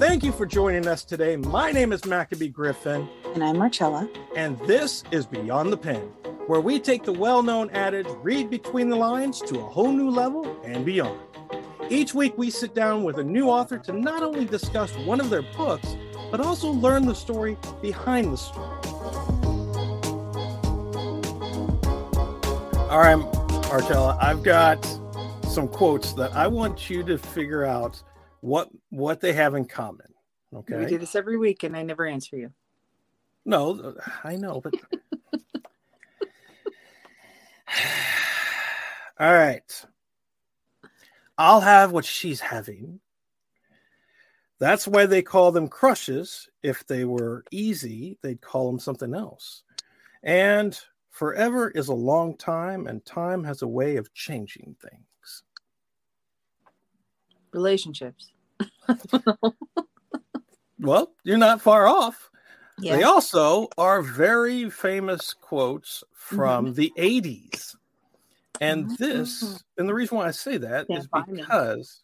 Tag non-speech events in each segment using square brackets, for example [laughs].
Thank you for joining us today. My name is Maccabee Griffin. And I'm Marcella. And this is Beyond the Pen, where we take the well known adage, read between the lines, to a whole new level and beyond. Each week, we sit down with a new author to not only discuss one of their books, but also learn the story behind the story. All right, Marcella, I've got some quotes that I want you to figure out what what they have in common. Okay. We do this every week and I never answer you. No, I know, but [sighs] All right. I'll have what she's having. That's why they call them crushes. If they were easy, they'd call them something else. And Forever is a long time, and time has a way of changing things. Relationships. [laughs] well, you're not far off. Yeah. They also are very famous quotes from mm-hmm. the 80s. And mm-hmm. this, and the reason why I say that Can't is because,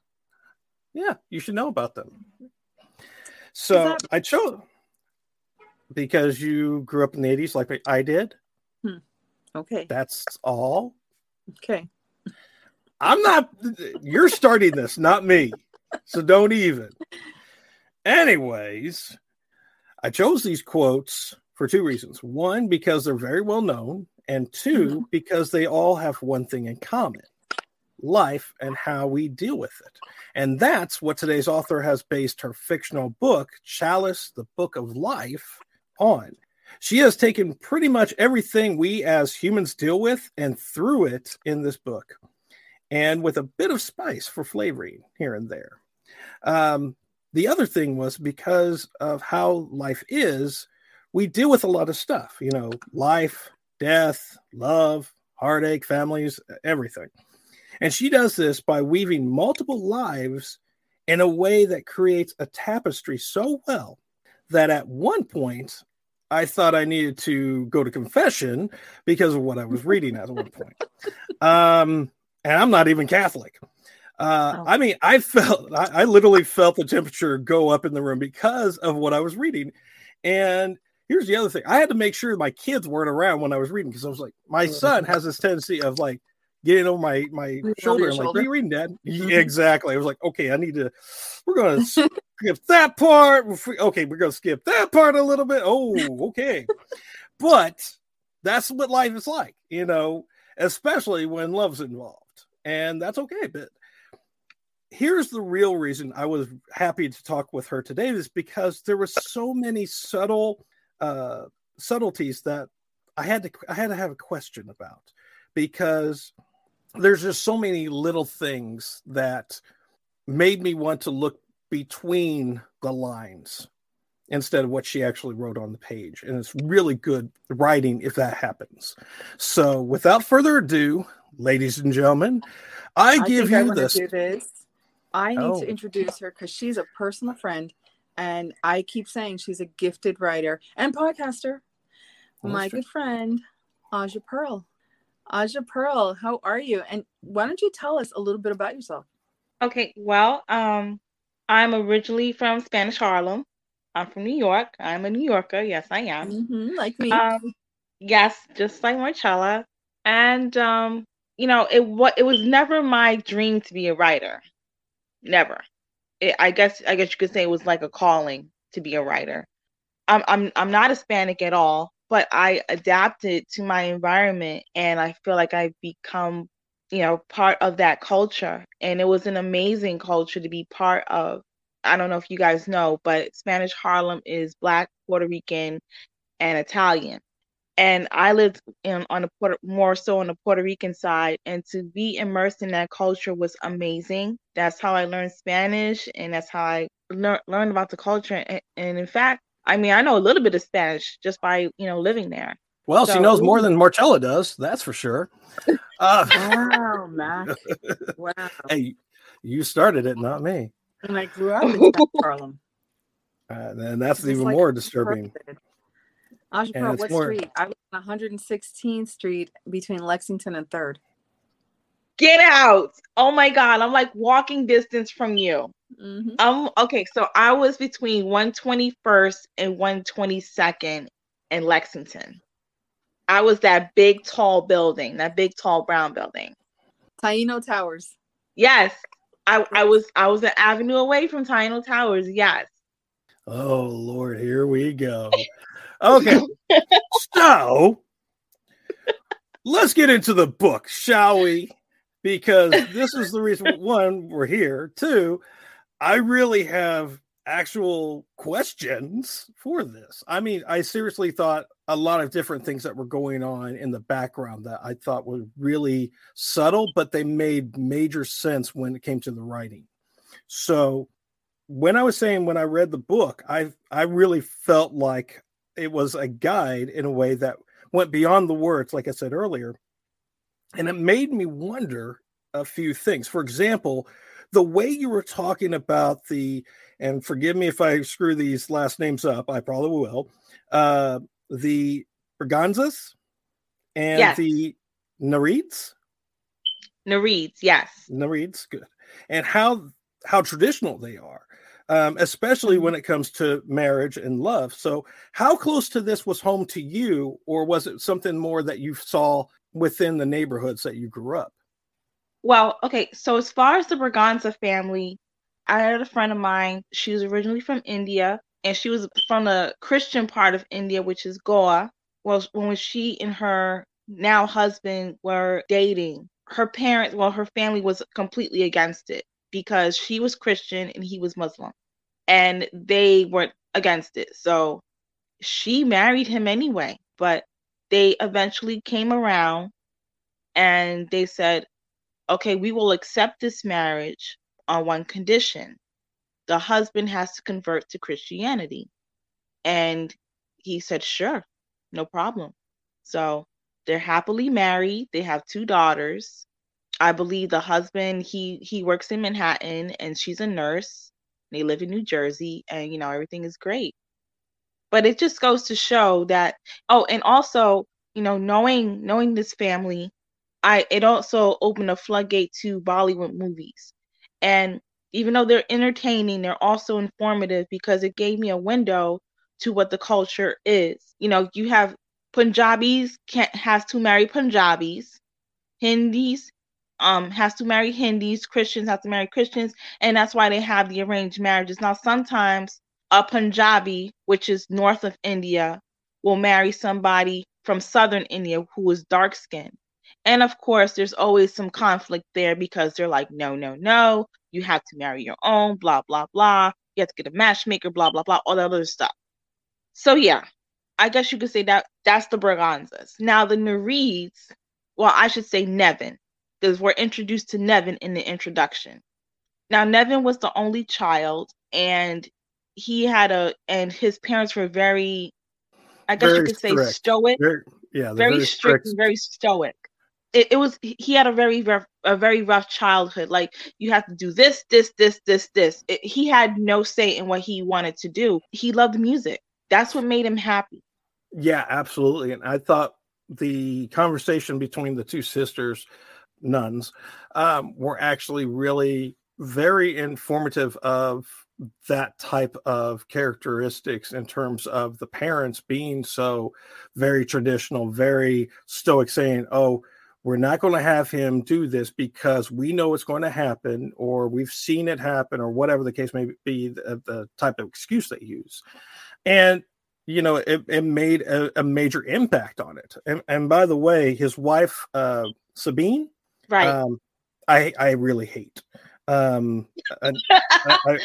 yeah, you should know about them. So that- I chose because you grew up in the 80s like I did. Hmm. Okay. That's all. Okay. I'm not, you're starting this, not me. So don't even. Anyways, I chose these quotes for two reasons. One, because they're very well known, and 2 mm-hmm. because they all have one thing in common life and how we deal with it. And that's what today's author has based her fictional book, Chalice, the Book of Life, on. She has taken pretty much everything we as humans deal with and threw it in this book, and with a bit of spice for flavoring here and there. Um, the other thing was because of how life is, we deal with a lot of stuff, you know, life, death, love, heartache, families, everything. And she does this by weaving multiple lives in a way that creates a tapestry so well that at one point I thought I needed to go to confession because of what I was reading at one point. [laughs] Um, and I'm not even Catholic. Uh, oh. I mean, I felt, I, I, literally felt the temperature go up in the room because of what I was reading. And here's the other thing I had to make sure my kids weren't around when I was reading because I was like, my son has this tendency of like getting over my my shoulder and like, what are you reading, Dad? Mm-hmm. Yeah, exactly. I was like, okay, I need to. We're gonna [laughs] skip that part. Okay, we're gonna skip that part a little bit. Oh, okay. but that's what life is like, you know, especially when love's involved, and that's okay. But here's the real reason I was happy to talk with her today is because there were so many subtle uh, subtleties that I had to I had to have a question about because there's just so many little things that made me want to look between the lines instead of what she actually wrote on the page. And it's really good writing if that happens. So, without further ado, ladies and gentlemen, I, I give you I this. this. I need oh. to introduce her because she's a personal friend. And I keep saying she's a gifted writer and podcaster. Well, My good friend, Aja Pearl. Aja Pearl, how are you? And why don't you tell us a little bit about yourself? Okay, well, um, I'm originally from Spanish Harlem. I'm from New York. I'm a New Yorker. Yes, I am. Mm-hmm, like me. Um, yes, just like Marcella. And um, you know, it what it was never my dream to be a writer. Never. It, I guess I guess you could say it was like a calling to be a writer. I'm I'm I'm not Hispanic at all but I adapted to my environment and I feel like I've become, you know, part of that culture. And it was an amazing culture to be part of. I don't know if you guys know, but Spanish Harlem is Black, Puerto Rican, and Italian. And I lived in on the Puerto, more so on the Puerto Rican side, and to be immersed in that culture was amazing. That's how I learned Spanish, and that's how I lear- learned about the culture. And, and in fact, I mean, I know a little bit of Spanish just by you know living there. Well, so, she knows more than Marcella does. That's for sure. [laughs] Uh, wow, Mac. [laughs] Wow. Hey, you started it, not me. And I grew up in Harlem. [laughs] Uh, and that's it's even like more disturbing. Aja Pearl, what more... street? I was on 116th Street between Lexington and Third. Get out. Oh my God. I'm like walking distance from you. Mm-hmm. Um, okay, so I was between 121st and 122nd in Lexington. I was that big tall building, that big tall brown building. Taino Towers. Yes. I, I was I was an avenue away from Taino Towers, yes. Oh Lord, here we go. Okay. so let's get into the book, shall we? Because this is the reason one, we're here. Two, I really have actual questions for this. I mean, I seriously thought a lot of different things that were going on in the background that I thought were really subtle, but they made major sense when it came to the writing. So when I was saying when I read the book, I I really felt like it was a guide in a way that went beyond the words, like I said earlier. And it made me wonder a few things. For example, the way you were talking about the, and forgive me if I screw these last names up, I probably will. Uh, the Braganzas and yes. the Narids. Narids, yes. Narids, good. And how how traditional they are um, especially when mm-hmm. it comes to marriage and love. So, how close to this was home to you, or was it something more that you saw within the neighborhoods that you grew up? Well, okay. So, as far as the Braganza family, I had a friend of mine. She was originally from India, and she was from the Christian part of India, which is Goa. Well, when she and her now husband were dating, her parents, well, her family was completely against it because she was Christian and he was Muslim. And they weren't against it. So she married him anyway. But they eventually came around and they said, okay, we will accept this marriage on one condition the husband has to convert to Christianity. And he said, sure, no problem. So they're happily married. They have two daughters. I believe the husband he he works in Manhattan and she's a nurse. They live in New Jersey and you know everything is great. But it just goes to show that oh and also, you know, knowing knowing this family, I it also opened a floodgate to Bollywood movies. And even though they're entertaining, they're also informative because it gave me a window to what the culture is. You know, you have Punjabis can't has to marry Punjabis, Hindis um has to marry Hindus, Christians have to marry Christians, and that's why they have the arranged marriages. Now sometimes a Punjabi, which is north of India, will marry somebody from southern India who is dark skinned. And of course, there's always some conflict there because they're like, no, no, no, you have to marry your own, blah, blah, blah. You have to get a matchmaker, blah, blah, blah, all that other stuff. So yeah, I guess you could say that that's the Braganzas. Now the Narids, well, I should say Nevin because we're introduced to Nevin in the introduction. Now, Nevin was the only child, and he had a, and his parents were very, I guess very you could strict. say stoic. Very, yeah, very, very strict, strict, very stoic. It, it, was he had a very rough, a very rough childhood. Like you have to do this, this, this, this, this. It, he had no say in what he wanted to do. He loved music. That's what made him happy. Yeah, absolutely. And I thought the conversation between the two sisters nuns um, were actually really very informative of that type of characteristics in terms of the parents being so very traditional, very stoic, saying, Oh, we're not going to have him do this because we know it's going to happen, or we've seen it happen, or whatever the case may be, the, the type of excuse they use. And you know, it, it made a, a, major impact on it. And, and by the way, his wife, uh, Sabine, right. Um, i i really hate um I,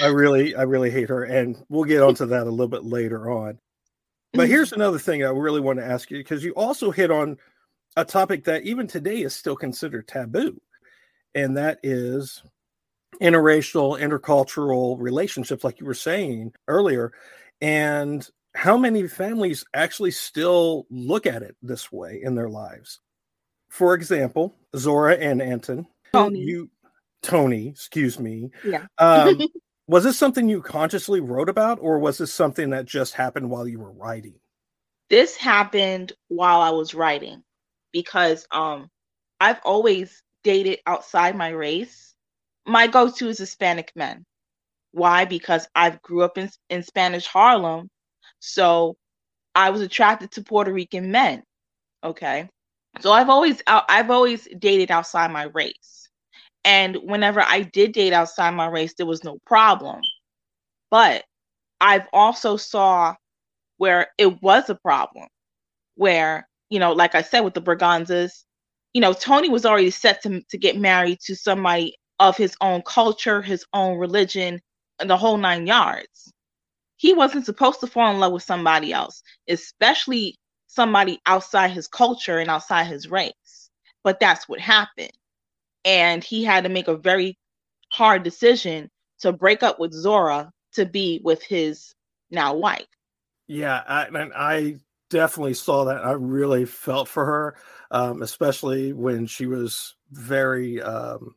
I, really i really hate her and we'll get onto that a little bit later on. But here's mm-hmm. another thing i really want to ask you because you also hit on a topic that even today is still considered taboo and that is interracial intercultural relationships like you were saying earlier. And how many families actually still look at it this way in their lives for example, Zora and Anton, Tony. you Tony, excuse me. Yeah. um, [laughs] was this something you consciously wrote about, or was this something that just happened while you were writing? This happened while I was writing because um I've always dated outside my race, my go-to is Hispanic men. Why? Because I grew up in, in Spanish Harlem. So I was attracted to Puerto Rican men. Okay. So I've always I've always dated outside my race. And whenever I did date outside my race, there was no problem. But I've also saw where it was a problem, where, you know, like I said with the Braganzas, you know, Tony was already set to, to get married to somebody of his own culture, his own religion, and the whole nine yards. He wasn't supposed to fall in love with somebody else, especially somebody outside his culture and outside his race. But that's what happened. And he had to make a very hard decision to break up with Zora to be with his now wife. Yeah, I, and I definitely saw that. I really felt for her, um, especially when she was very um,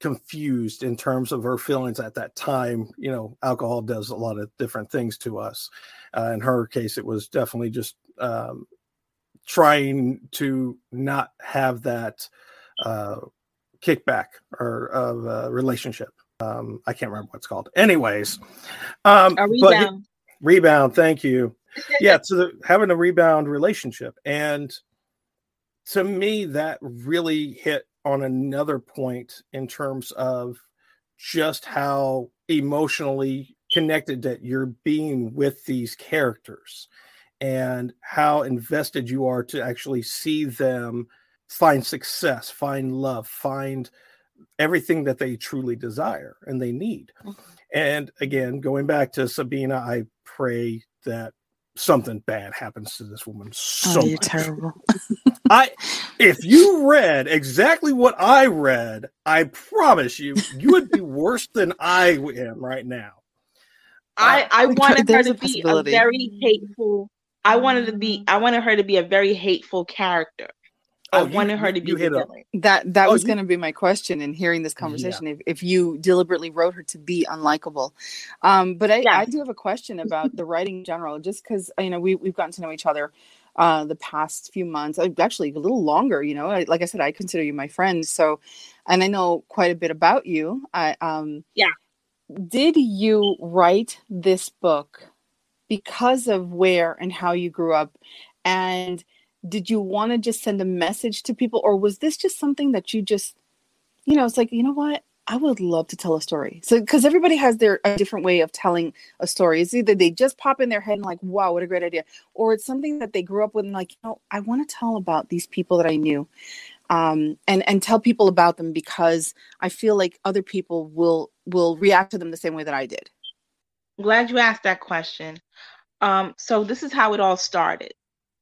confused in terms of her feelings at that time. You know, alcohol does a lot of different things to us. Uh, in her case, it was definitely just um, trying to not have that uh, kickback or of a relationship. Um, I can't remember what it's called. Anyways, um, a rebound. rebound. Thank you. [laughs] yeah, so the, having a rebound relationship, and to me, that really hit on another point in terms of just how emotionally connected that you're being with these characters and how invested you are to actually see them find success, find love, find everything that they truly desire and they need. Mm-hmm. And again, going back to Sabina, I pray that something bad happens to this woman. So oh, you're terrible. [laughs] I, if you read exactly what I read, I promise you, you would be worse than I am right now. I I wanted her to be a very hateful. I wanted to be. I wanted her to be a very hateful character. Oh, I wanted her to be that. That oh, was going to be my question in hearing this conversation. Yeah. If, if you deliberately wrote her to be unlikable, um, but I, yeah. I do have a question about the writing in general, just because you know we we've gotten to know each other uh, the past few months, uh, actually a little longer. You know, I, like I said, I consider you my friend, so and I know quite a bit about you. I um, yeah. Did you write this book because of where and how you grew up, and did you want to just send a message to people or was this just something that you just you know it's like you know what? I would love to tell a story. So because everybody has their a different way of telling a story. It's either they just pop in their head and like wow what a great idea or it's something that they grew up with and like you know i want to tell about these people that i knew um, and and tell people about them because i feel like other people will will react to them the same way that i did glad you asked that question um, so this is how it all started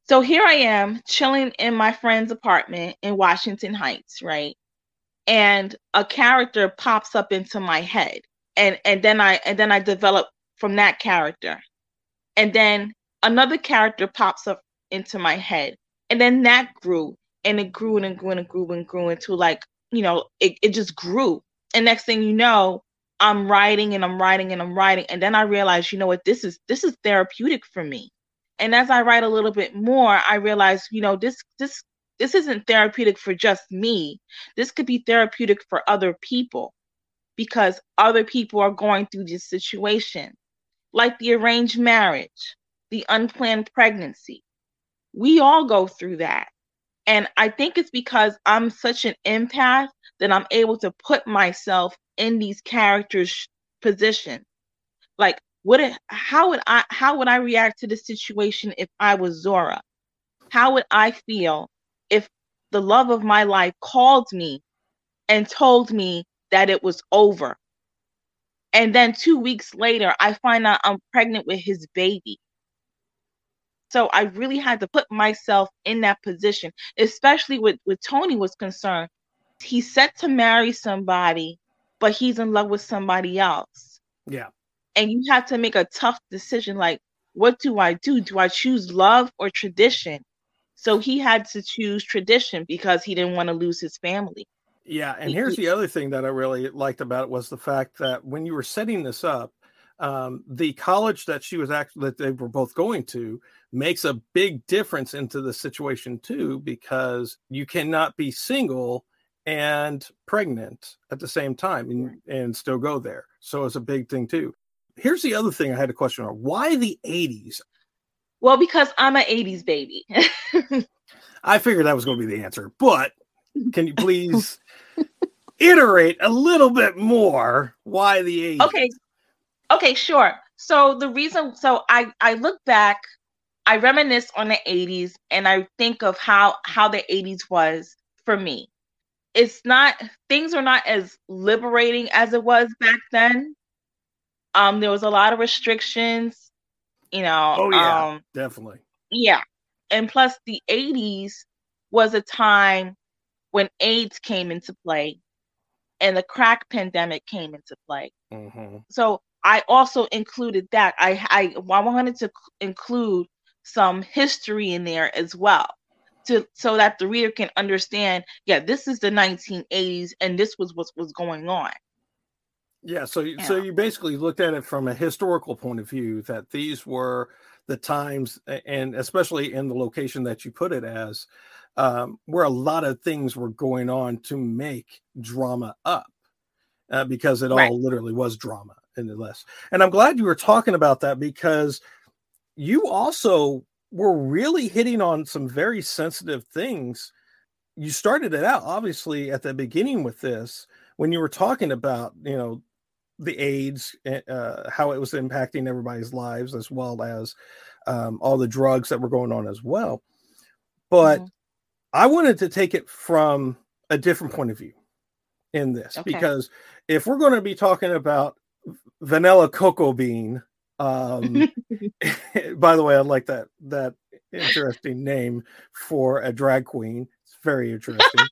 so here I am chilling in my friend's apartment in Washington Heights, right? And a character pops up into my head. And and then I and then I develop from that character. And then another character pops up into my head. And then that grew and it grew and it grew and it grew and grew into like, you know, it, it just grew. And next thing you know, I'm writing and I'm writing and I'm writing. And then I realized, you know what, this is this is therapeutic for me and as I write a little bit more, I realize, you know, this this this isn't therapeutic for just me. This could be therapeutic for other people because other people are going through this situation, like the arranged marriage, the unplanned pregnancy. We all go through that. And I think it's because I'm such an empath that I'm able to put myself in these characters' position. Like would it how would i how would i react to the situation if i was zora? How would i feel if the love of my life called me and told me that it was over? And then two weeks later i find out i'm pregnant with his baby. So i really had to put myself in that position especially with with tony was concerned. He's set to marry somebody but he's in love with somebody else. Yeah. And you have to make a tough decision like what do i do? Do i choose love or tradition? So he had to choose tradition because he didn't want to lose his family. Yeah and here's the other thing that i really liked about it was the fact that when you were setting this up um, the college that she was actually that they were both going to makes a big difference into the situation too because you cannot be single and pregnant at the same time and, and still go there. So it's a big thing too. Here's the other thing I had a question on. Why the 80s? Well, because I'm an 80s baby. [laughs] I figured that was going to be the answer, but can you please [laughs] iterate a little bit more why the 80s? Okay. Okay, sure. So the reason so I I look back, I reminisce on the 80s and I think of how how the 80s was for me. It's not things are not as liberating as it was back then. Um there was a lot of restrictions, you know. Oh yeah, um, definitely. Yeah. And plus the 80s was a time when AIDS came into play and the crack pandemic came into play. Mm-hmm. So I also included that. I, I I wanted to include some history in there as well, to so that the reader can understand. Yeah, this is the 1980s, and this was what was going on. Yeah, so yeah. so you basically looked at it from a historical point of view that these were the times, and especially in the location that you put it as, um, where a lot of things were going on to make drama up, uh, because it right. all literally was drama in the list. And I'm glad you were talking about that because you also were really hitting on some very sensitive things. You started it out obviously at the beginning with this when you were talking about, you know, the AIDS, eh, uh, how it was impacting everybody's lives, as well as um, all the drugs that were going on as well. But mm-hmm. I wanted to take it from a different point of view in this okay. because if we're going to be talking about vanilla cocoa bean. Um, [laughs] by the way, I like that that interesting name for a drag queen. It's very interesting.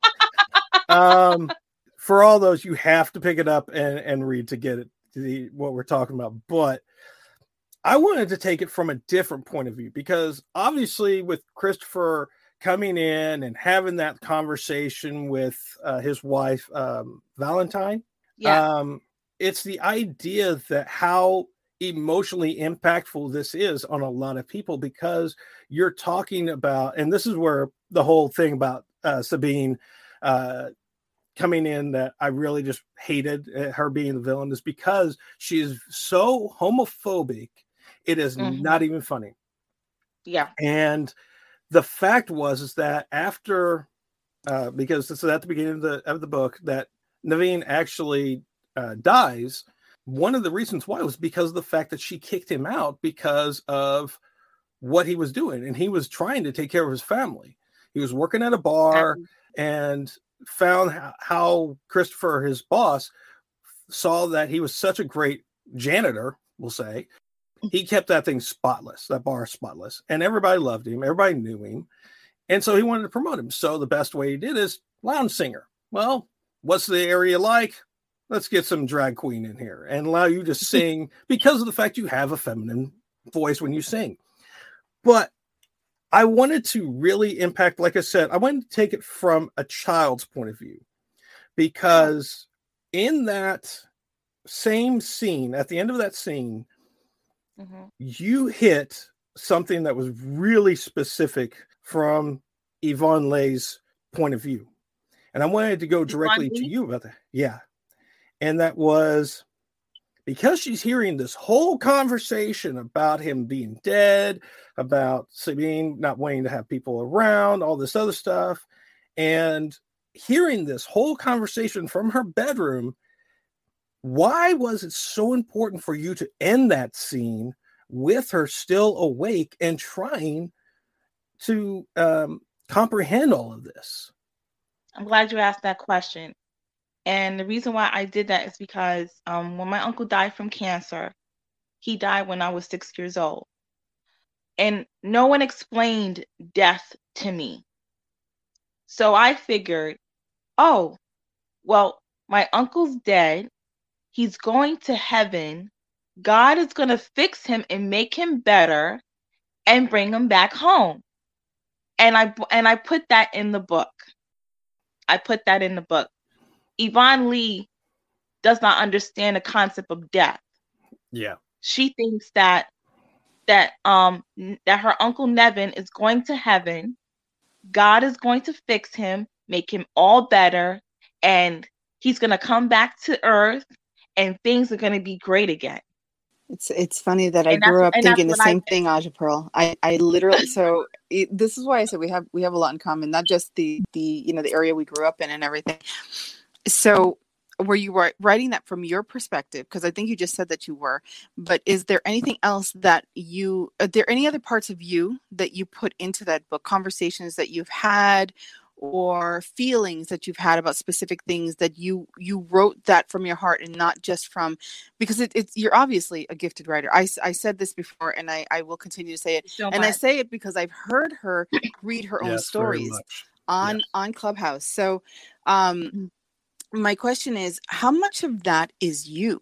um, for all those, you have to pick it up and and read to get it to the what we're talking about. But I wanted to take it from a different point of view because obviously, with Christopher coming in and having that conversation with uh, his wife um, Valentine, yeah. um, it's the idea that how emotionally impactful this is on a lot of people because you're talking about, and this is where the whole thing about uh, Sabine uh, coming in that I really just hated uh, her being the villain is because she is so homophobic. It is mm-hmm. not even funny. Yeah. And the fact was is that after uh, because this is at the beginning of the of the book that Naveen actually uh, dies, one of the reasons why was because of the fact that she kicked him out because of what he was doing, and he was trying to take care of his family. He was working at a bar and found how, Christopher, his boss, saw that he was such a great janitor. We'll say he mm. kept that thing spotless, that bar spotless, and everybody loved him. Everybody knew him, and so he wanted to promote him. So the best way he did is lounge singer. Well, what's the area like? Let's get some drag queen in here and allow you to [laughs] sing because of the fact you have a feminine voice when you sing. But I wanted to really impact, like I said, I wanted to take it from a child's point of view because in that same scene, at the end of that scene, mm-hmm. you hit something that was really specific from Yvonne Lay's point of view. And I wanted to go directly to you about that. Yeah and that was because she's hearing this whole conversation about him being dead, about Sabine not wanting to have people around, all this other stuff, and hearing this whole conversation from her bedroom. Why was it so important for you to end that scene with her still awake and trying to um, comprehend all of this? I'm glad you asked that question. And the reason why I did that is because um, when my uncle died from cancer, he died when I was six years old. And no one explained death to me. So I figured, oh, well, my uncle's dead. He's going to heaven. God is going to fix him and make him better and bring him back home. And I and I put that in the book. I put that in the book. Yvonne Lee does not understand the concept of death. Yeah. She thinks that that um that her uncle Nevin is going to heaven. God is going to fix him, make him all better, and he's going to come back to earth and things are going to be great again. It's it's funny that I grew up thinking the same thing, Aja Pearl. I I literally [laughs] so it, this is why I said we have we have a lot in common, not just the the you know the area we grew up in and everything. So were you writing that from your perspective? Because i think you just said that you were but is there anything else that you are there any other parts of you that you put into that book? Conversations that you've had or feelings that you've had about specific things that you you wrote that from your heart and not just from because it, it's you're obviously a gifted writer. I, I said this before and I, I will continue to say it. So and i say it because i've heard her read her own yes, stories on yes. on clubhouse. So um mm my question is how much of that is you?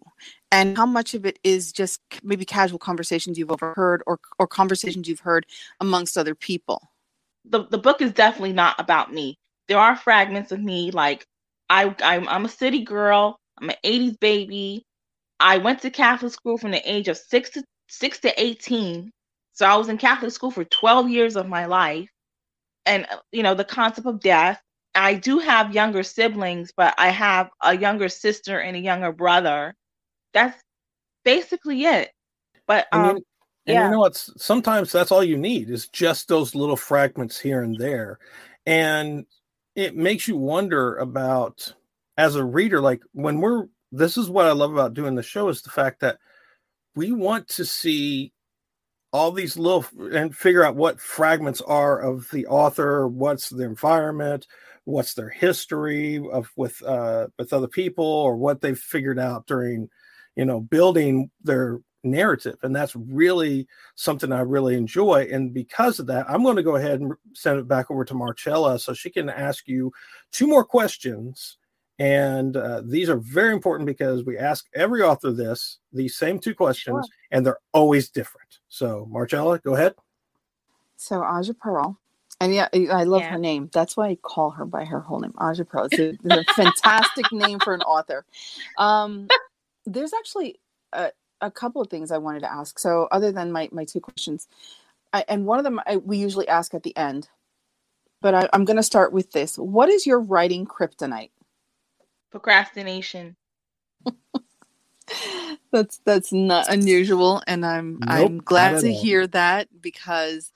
And how much of it is just maybe casual conversations you've overheard or or conversations you've heard amongst other people? The, the book is definitely not about me. There are fragments of me like I I'm, I'm a city girl i'm an 80s baby. I went to catholic school from the age of 6 to 6 to 18 so i was in catholic school for 12 years of my life. And uh, you know the concept of death I do have younger siblings, but I have a younger sister and a younger brother. That's basically it. But um, and, you, and yeah. you know what? Sometimes that's all you need is just those little fragments here and there, and it makes you wonder about as a reader. Like when we're this is what I love about doing the show is the fact that we want to see all these little and figure out what fragments are of the author, what's the environment, what's their history of with uh, with other people or what they've figured out during you know building their narrative. And that's really something i really enjoy. And because of that i'm going to go ahead and send it back over to marcella so she can ask you two more questions. And uh, these are very important because we ask every author this these same two questions sure. and they're always different. So marcella go ahead. So aja pearl and yeah, I love yeah. her name. That's why I call her by her whole name, Aja Pearl. It's a, it's a fantastic name for an author. Um, there's actually a, a, couple of things I wanted to ask. So, other than my, my two questions, I, and one of them I, we usually ask at the end, but I, I'm going to start with this. What is your writing kryptonite? Procrastination. [laughs] that's that's not unusual, and I'm nope, I'm glad to hear that because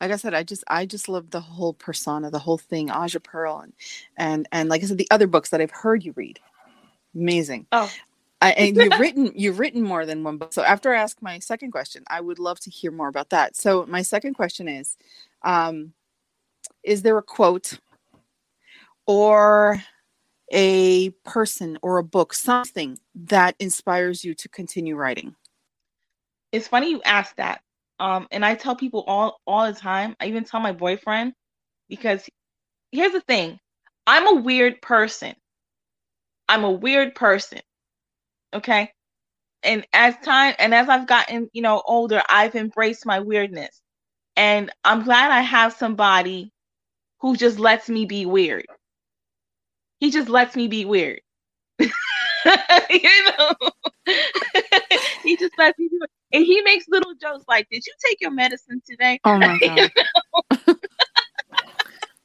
like I said, I just I just love the whole persona, the whole thing, Aja Pearl, and and and like I said, the other books that I've heard you read, amazing. Oh, I, [laughs] and you've written you've written more than one book. So after I ask my second question, I would love to hear more about that. So my second question is, um, is there a quote or a person or a book, something that inspires you to continue writing? It's funny you asked that um, and I tell people all all the time. I even tell my boyfriend because here's the thing. I'm a weird person. I'm a weird person. Okay? And as time and as I've gotten, you know, older, I've embraced my weirdness. And I'm glad I have somebody who just lets me be weird. He just lets me be weird. [laughs] you know, [laughs] he just lets me do it, and he makes little jokes like, "Did you take your medicine today?" Oh my [laughs] god!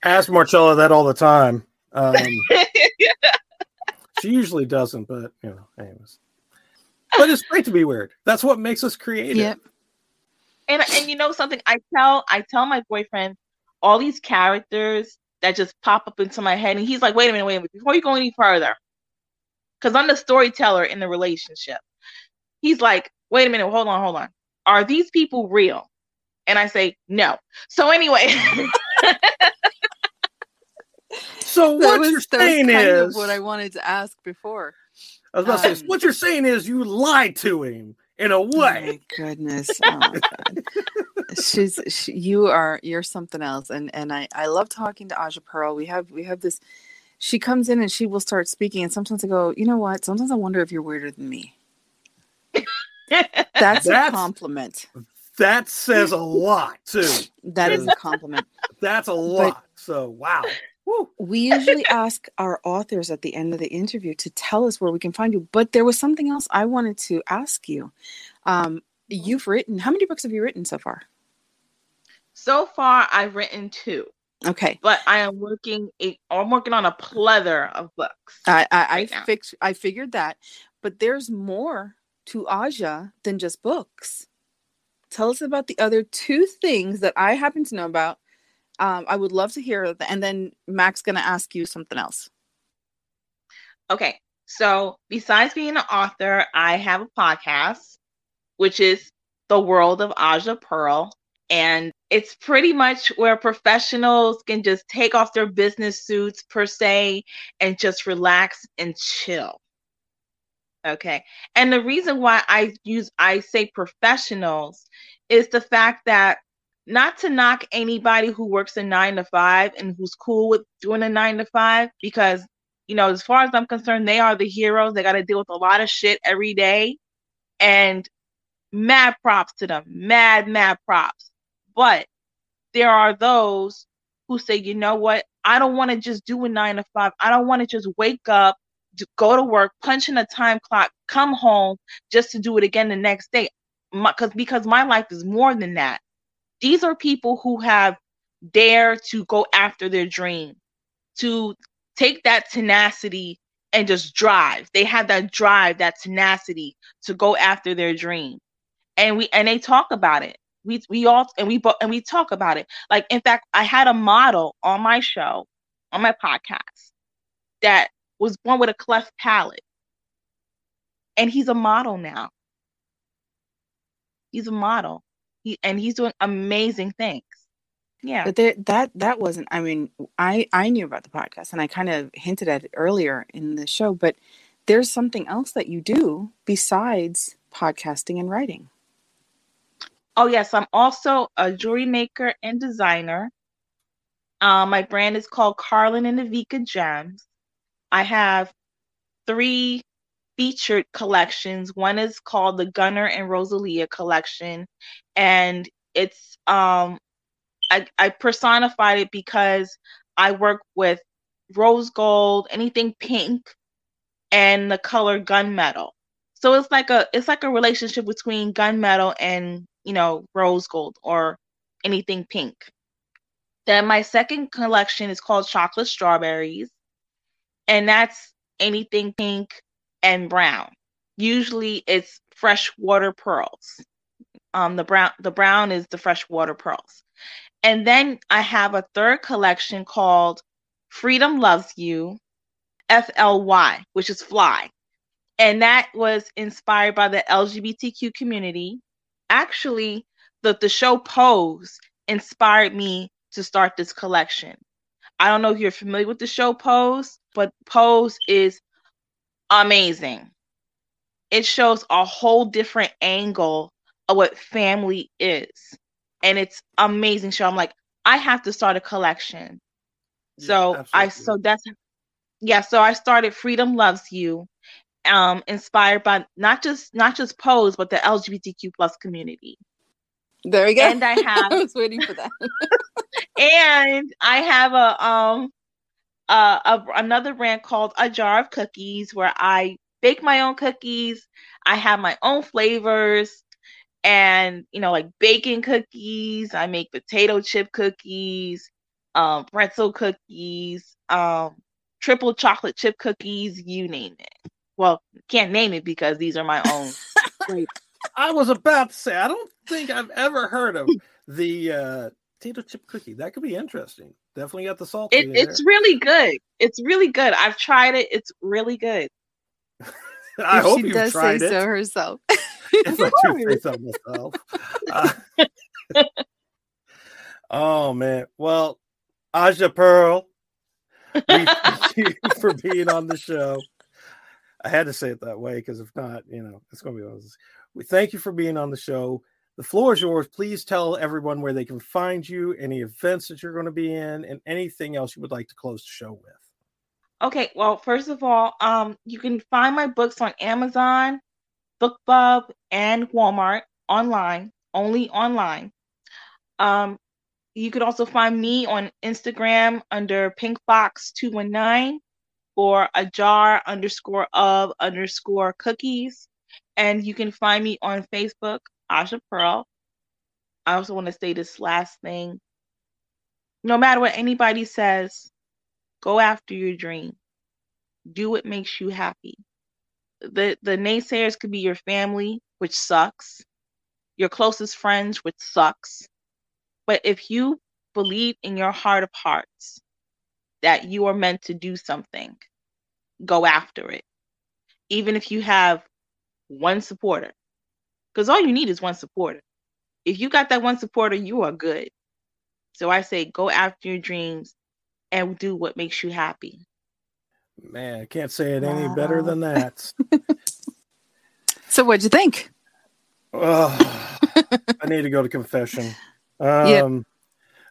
Ask Marcella that all the time. Um, [laughs] She usually doesn't, but you know, anyways. But it's great to be weird. That's what makes us creative. Yep. And and you know something, I tell I tell my boyfriend all these characters that just pop up into my head, and he's like, "Wait a minute, wait a minute! Before you go any further, because I'm the storyteller in the relationship. He's like, wait a minute, hold on, hold on. Are these people real? And I say, no. So anyway. [laughs] so what was, you're saying is what I wanted to ask before. I was about um, to say, um, what you're saying is you lied to him in a way. Oh goodness. Oh my God. [laughs] She's she, you are you're something else. And and I, I love talking to Aja Pearl. We have we have this she comes in and she will start speaking and sometimes i go you know what sometimes i wonder if you're weirder than me that's, that's a compliment that says a lot too that is a compliment that's a lot but so wow Woo. we usually ask our authors at the end of the interview to tell us where we can find you but there was something else i wanted to ask you um, you've written how many books have you written so far so far i've written two Okay. But I am working a I'm working on a plethora of books. I I, right I fix I figured that. But there's more to Aja than just books. Tell us about the other two things that I happen to know about. Um, I would love to hear, and then Mac's gonna ask you something else. Okay, so besides being an author, I have a podcast, which is the world of Aja Pearl. And it's pretty much where professionals can just take off their business suits per se and just relax and chill. Okay. And the reason why I use I say professionals is the fact that not to knock anybody who works a nine to five and who's cool with doing a nine to five, because you know, as far as I'm concerned, they are the heroes. They got to deal with a lot of shit every day. And mad props to them. Mad, mad props. But there are those who say, you know what? I don't want to just do a nine to five. I don't want to just wake up, go to work, punch in a time clock, come home just to do it again the next day. Because because my life is more than that. These are people who have dared to go after their dream, to take that tenacity and just drive. They have that drive, that tenacity to go after their dream. And we and they talk about it. We we all and we and we talk about it. Like in fact, I had a model on my show, on my podcast, that was born with a cleft palate. And he's a model now. He's a model. He and he's doing amazing things yeah but there, that that wasn't i mean i i knew about the podcast and i kind of hinted at it earlier in the show but there's something else that you do besides podcasting and writing oh yes i'm also a jewelry maker and designer um, my brand is called carlin and Avika gems i have three featured collections one is called the gunner and rosalia collection and it's um I, I personified it because I work with rose gold, anything pink, and the color gunmetal. So it's like a it's like a relationship between gunmetal and you know rose gold or anything pink. Then my second collection is called chocolate strawberries, and that's anything pink and brown. Usually it's freshwater pearls. Um, the brown the brown is the freshwater pearls. And then I have a third collection called Freedom Loves You, FLY, which is fly. And that was inspired by the LGBTQ community. Actually, the, the show Pose inspired me to start this collection. I don't know if you're familiar with the show Pose, but Pose is amazing. It shows a whole different angle of what family is and it's amazing show. I'm like, I have to start a collection. Yeah, so absolutely. I so that's yeah, so I started Freedom Loves You, um, inspired by not just not just Pose, but the LGBTQ plus community. There we go. And I have [laughs] I was waiting for that. [laughs] and I have a um uh a, another brand called A Jar of Cookies where I bake my own cookies. I have my own flavors and you know like bacon cookies i make potato chip cookies um pretzel cookies um triple chocolate chip cookies you name it. Well can't name it because these are my own. [laughs] I was about to say i don't think i've ever heard of [laughs] the uh potato chip cookie. That could be interesting definitely got the salt it, it's really good it's really good i've tried it it's really good [laughs] i if hope you tried say it. so herself [laughs] if I do say so [laughs] myself. Uh, oh man. Well, Aja Pearl, we thank you for being on the show. I had to say it that way because if not, you know, it's going to be. We thank you for being on the show. The floor is yours. Please tell everyone where they can find you, any events that you're going to be in, and anything else you would like to close the show with. Okay, well, first of all, um, you can find my books on Amazon, BookBub, and Walmart online, only online. Um, you can also find me on Instagram under pinkfox219 or a jar underscore of underscore cookies. And you can find me on Facebook, Aja Pearl. I also want to say this last thing. no matter what anybody says, go after your dream. Do what makes you happy. The the naysayers could be your family, which sucks, your closest friends, which sucks. But if you believe in your heart of hearts that you are meant to do something, go after it. Even if you have one supporter. Because all you need is one supporter. If you got that one supporter, you are good. So I say go after your dreams and do what makes you happy. Man, I can't say it any better than that. [laughs] so what'd you think? Oh, I need to go to confession. [laughs] Um yep.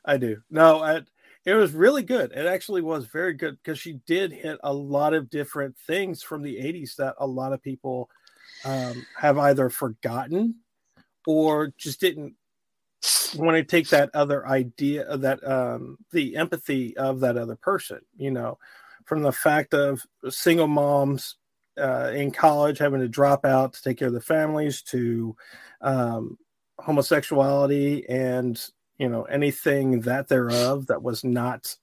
I do. No, I, it was really good. It actually was very good because she did hit a lot of different things from the 80s that a lot of people um, have either forgotten or just didn't want to take that other idea of that um, the empathy of that other person you know? From the fact of single moms uh, in college having to drop out to take care of their families to um, homosexuality and you know anything that thereof that was not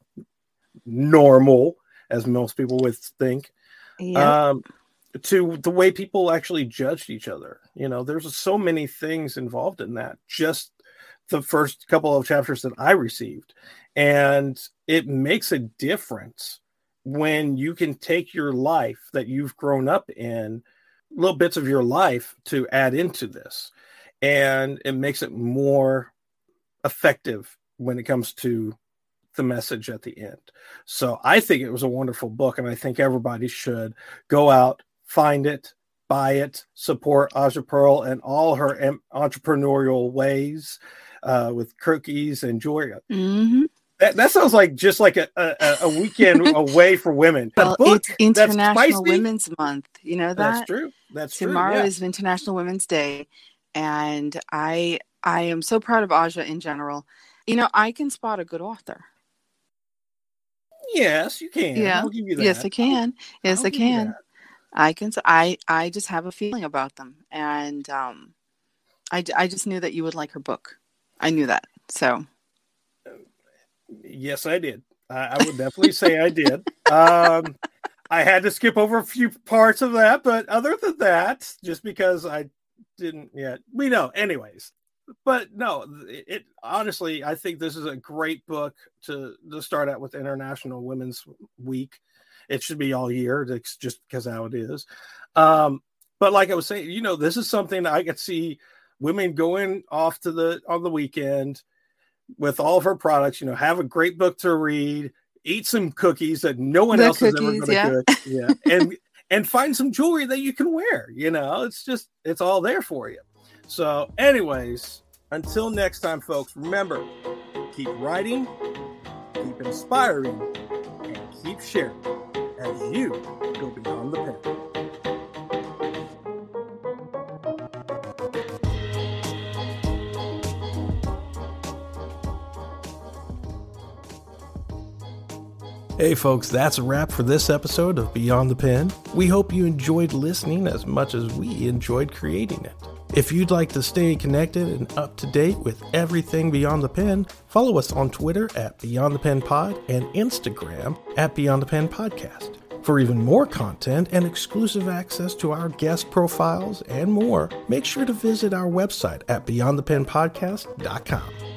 normal as most people would think. Um, to the way people actually judged each other you know there's so many things involved in that just the first couple of chapters that i received and it makes a difference when you can take your life that you've grown up in little bits of your life to add into this and it makes it more effective when it comes to the message at the end. So I think it was a wonderful book, and I think everybody should go out, find it, buy it, support Aja Pearl and all her em- entrepreneurial ways uh, with cookies and jewelry. Mm-hmm. That, that sounds like just like a, a, a weekend [laughs] away for women. Well, it's International Women's Month. You know that? That's true. That's Tomorrow true. Tomorrow is International Women's Day. And I I am so proud of Aja in general. You know, I can spot a good author. Yes, you can. Yeah. You Yes, I can. Yes, I'll I can. I can. I I just have a feeling about them, and um, I I just knew that you would like her book. I knew that. So. Yes, I did. I, I would definitely say I did. Um, I had to skip over a few parts of that, but other than that, just because I didn't yet, we know. Anyways, but no, it, it, honestly, I think this is a great book to to start out with International Women's Week. It should be all year, it's just because how it is. Um, but like I was saying, you know, this is something I could see women going off to the on the weekend with all of her products. You know, have a great book to read, eat some cookies that no one the else cookies, is ever going to yeah. cook, yeah, and and find some jewelry that you can wear. You know, it's just it's all there for you. So, anyways, until next time, folks, remember keep writing, keep inspiring, and keep sharing you go beyond the. Hey, folks, that's a wrap for this episode of Beyond the Pen. We hope you enjoyed listening as much as we enjoyed creating it. If you'd like to stay connected and up to date with everything Beyond the Pen, follow us on Twitter at Beyond the Pen Pod and Instagram at Beyond the Pen Podcast. For even more content and exclusive access to our guest profiles and more, make sure to visit our website at beyondthepenpodcast.com.